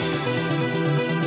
Música